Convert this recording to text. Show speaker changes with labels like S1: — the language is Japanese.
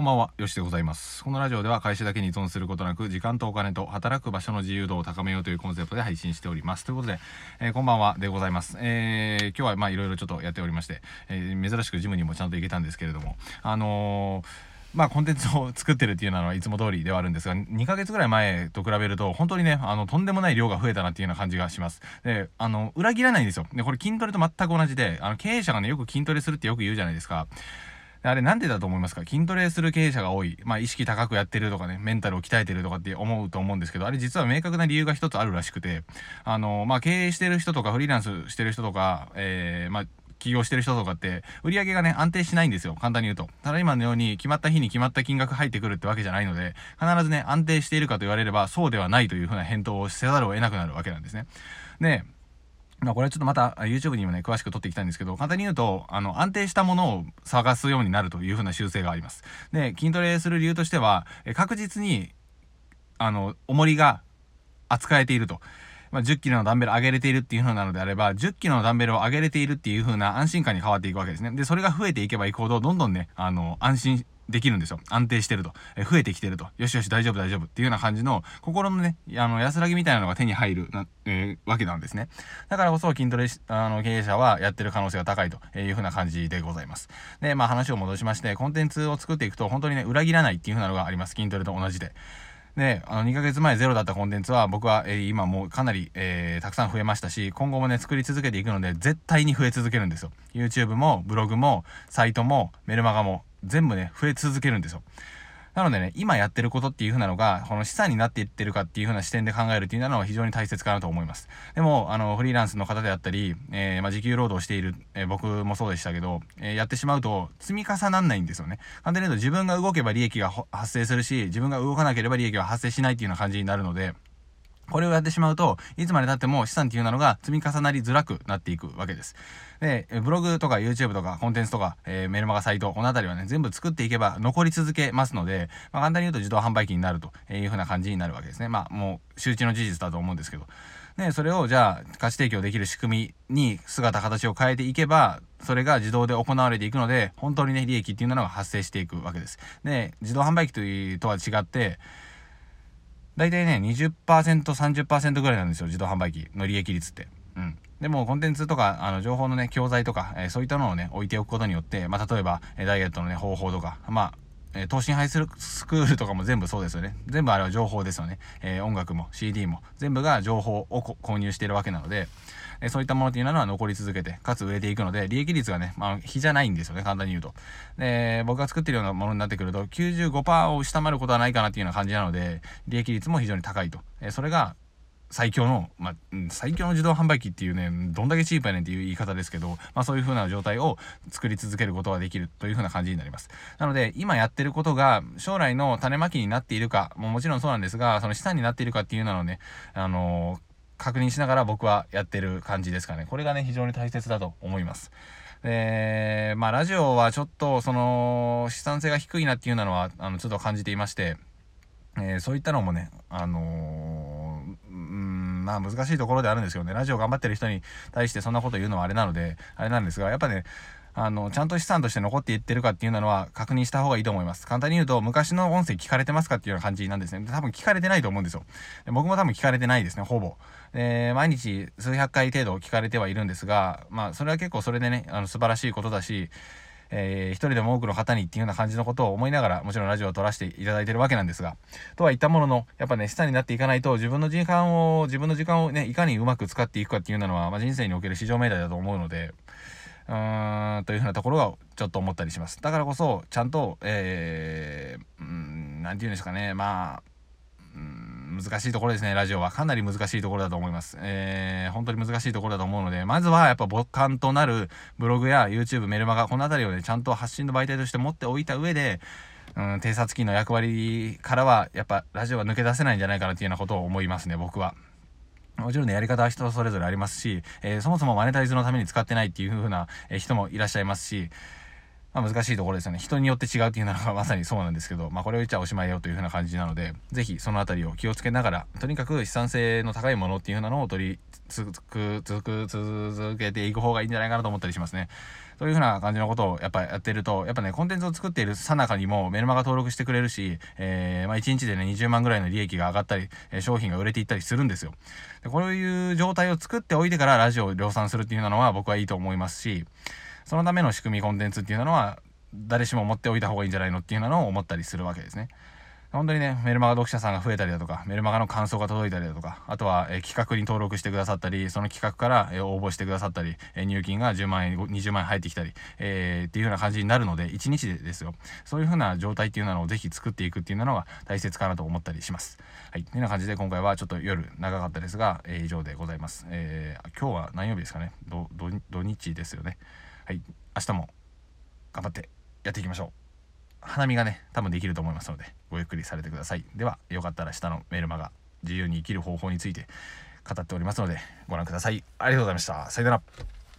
S1: こんばんは、よしでございます。このラジオでは会社だけに依存することなく、時間とお金と働く場所の自由度を高めようというコンセプトで配信しております。ということで、えーこんばんはでございます。えー今日はまあいろいろちょっとやっておりまして、えー珍しくジムにもちゃんと行けたんですけれども、あのまあコンテンツを作ってるっていうのはいつも通りではあるんですが、2ヶ月ぐらい前と比べると、本当にね、あの、とんでもない量が増えたなっていうような感じがします。で、あの、裏切らないんですよ。で、これ筋トレと全く同じで、あの、経営者がね、よく筋トレするってよく言うじゃないですか。あれなんでだと思いますか？筋トレする経営者が多い。まあ意識高くやってるとかね、メンタルを鍛えてるとかって思うと思うんですけど、あれ実は明確な理由が一つあるらしくて、あの、まあ経営してる人とかフリーランスしてる人とか、えー、まあ起業してる人とかって、売り上げがね、安定しないんですよ。簡単に言うと。ただ今のように、決まった日に決まった金額入ってくるってわけじゃないので、必ずね、安定しているかと言われれば、そうではないというふうな返答をせざるを得なくなるわけなんですね。で、まあこれちょっとまた YouTube にもね、詳しく撮っていきたいんですけど、簡単に言うと、あの、安定したものを探すようになるというふうな習性があります。で、筋トレする理由としては、え確実に、あの、重りが扱えていると。まあ、10キロのダンベル上げれているっていう風なのであれば、10キロのダンベルを上げれているっていう風な安心感に変わっていくわけですね。で、それが増えていけばいくほど、どんどんね、あの、安心できるんですよ。安定してると。え増えてきてると。よしよし大丈夫大丈夫っていうような感じの、心のね、あの、安らぎみたいなのが手に入るな、えーわけなんですね。だからこそ筋トレあの経営者はやってる可能性が高いという風な感じでございます。で、まあ話を戻しまして、コンテンツを作っていくと本当にね、裏切らないっていう風なのがあります。筋トレと同じで。で、あの、2ヶ月前ゼロだったコンテンツは、僕は、えー今もうかなり、えーたくさん増えましたし、今後もね、作り続けていくので、絶対に増え続けるんですよ。YouTube も、ブログも、サイトも、メルマガも、全部ね、増え続けるんですよ。なのでね、今やってることっていう風なのが、この資産になっていってるかっていう風な視点で考えるっていうのは非常に大切かなと思います。でも、あの、フリーランスの方であったり、えーまあ、時給労働している、えー僕もそうでしたけど、えーやってしまうと、積み重なんないんですよね。簡単に言うと自分が動けば利益が発生するし、自分が動かなければ利益は発生しないっていうような感じになるので、これをやってしまうと、いつまで経っても資産っていうのが積み重なりづらくなっていくわけです。で、ブログとか YouTube とかコンテンツとか、えーメルマガサイト、このあたりはね、全部作っていけば残り続けますので、まあ、簡単に言うと自動販売機になるという風な感じになるわけですね。まあ、もう周知の事実だと思うんですけど。で、それをじゃあ価値提供できる仕組みに姿形を変えていけば、それが自動で行われていくので、本当にね、利益っていうのが発生していくわけです。で、自動販売機というとは違って、大体ね、20%、30%ぐらいなんですよ、自動販売機の利益率って。うん。でも、コンテンツとか、あの、情報のね、教材とか、えーそういったのをね、置いておくことによって、まあ、例えば、えーダイエットのね、方法とか、まあ、えー、投資ハイスクールとかも全部そうですよね。全部あれは情報ですよね。えー音楽も CD も、全部が情報を購入しているわけなので、えそういったものっていうのは残り続けて、かつ売れていくので、利益率がね、まあ、比じゃないんですよね、簡単に言うと。で、僕が作ってるようなものになってくると、95%を下回ることはないかなっていうような感じなので、利益率も非常に高いと。えそれが、最強の、まあ、最強の自動販売機っていうね、どんだけチープやねんっていう言い方ですけど、まあそういう風な状態を作り続けることができるという風な感じになります。なので、今やってることが将来の種まきになっているか、ももちろんそうなんですが、その資産になっているかっていうのをね、あのー確認しながら僕はやってる感じですかね。これがね、非常に大切だと思います。で、まあラジオはちょっとその資産性が低いなっていうのは、あの、ちょっと感じていまして、えーそういったのもね、あのーうん、まあ難しいところであるんですよね。ラジオ頑張ってる人に対してそんなこと言うのはあれなので、あれなんですが、やっぱね、あの、ちゃんと資産として残っていってるかっていうのは確認した方がいいと思います。簡単に言うと、昔の音声聞かれてますかっていうような感じなんですね。多分聞かれてないと思うんですよ。僕も多分聞かれてないですね、ほぼ。で、毎日数百回程度聞かれてはいるんですが、まあ、それは結構それでね、あの、素晴らしいことだし、えー一人でも多くの方にっていうような感じのことを思いながら、もちろんラジオを撮らせていただいてるわけなんですが、とは言ったものの、やっぱね、下になっていかないと、自分の時間を、自分の時間をね、いかにうまく使っていくかっていうのは、まあ、人生における至上命題だと思うので、うーん、というふうなところがちょっと思ったりします。だからこそ、ちゃんと、えー、うん、ていうんですかね、まあ、うん難しいところですね、ラジオは。かなり難しいところだと思います。えー、本当に難しいところだと思うので、まずはやっぱ母艦となるブログや YouTube、メルマガ、このあたりをね、ちゃんと発信の媒体として持っておいた上で、うん、偵察機の役割からは、やっぱラジオは抜け出せないんじゃないかなっていうようなことを思いますね、僕は。もちろんね、やり方は人それぞれありますし、えーそもそもマネタイズのために使ってないっていう風な、えー人もいらっしゃいますし、まあ、難しいところですよね。人によって違うっていうのがまさにそうなんですけど、まあ、これを言っちゃおしまいよというふうな感じなので、ぜひそのあたりを気をつけながら、とにかく資産性の高いものっていうふうなのを取り、続く、続く、続けていく方がいいんじゃないかなと思ったりしますね。そういうふうな感じのことをやっぱやってると、やっぱね、コンテンツを作っているさなかにもメルマガ登録してくれるし、えー、まあ1日でね、20万ぐらいの利益が上がったり、商品が売れていったりするんですよ。でこういう状態を作っておいてからラジオを量産するっていうのは僕はいいと思いますし、そのための仕組みコンテンツっていうのは誰しも持っておいた方がいいんじゃないのっていうのを思ったりするわけですね。本当にね、メルマガ読者さんが増えたりだとか、メルマガの感想が届いたりだとか、あとは、え企画に登録してくださったり、その企画から、え応募してくださったり、え入金が10万円、20万円入ってきたり、えー、っていうような感じになるので、1日でですよ。そういう風な状態っていうのをぜひ作っていくっていうのが大切かなと思ったりします。はい。というような感じで今回はちょっと夜長かったですが、えー、以上でございます。えー、今日は何曜日ですかね？土日ですよね。はい。明日も頑張ってやっていきましょう。花見がね、多分できると思いますので、ごゆっくりされてください。では、よかったら下のメルマガ、自由に生きる方法について語っておりますので、ご覧ください。ありがとうございました。さよなら。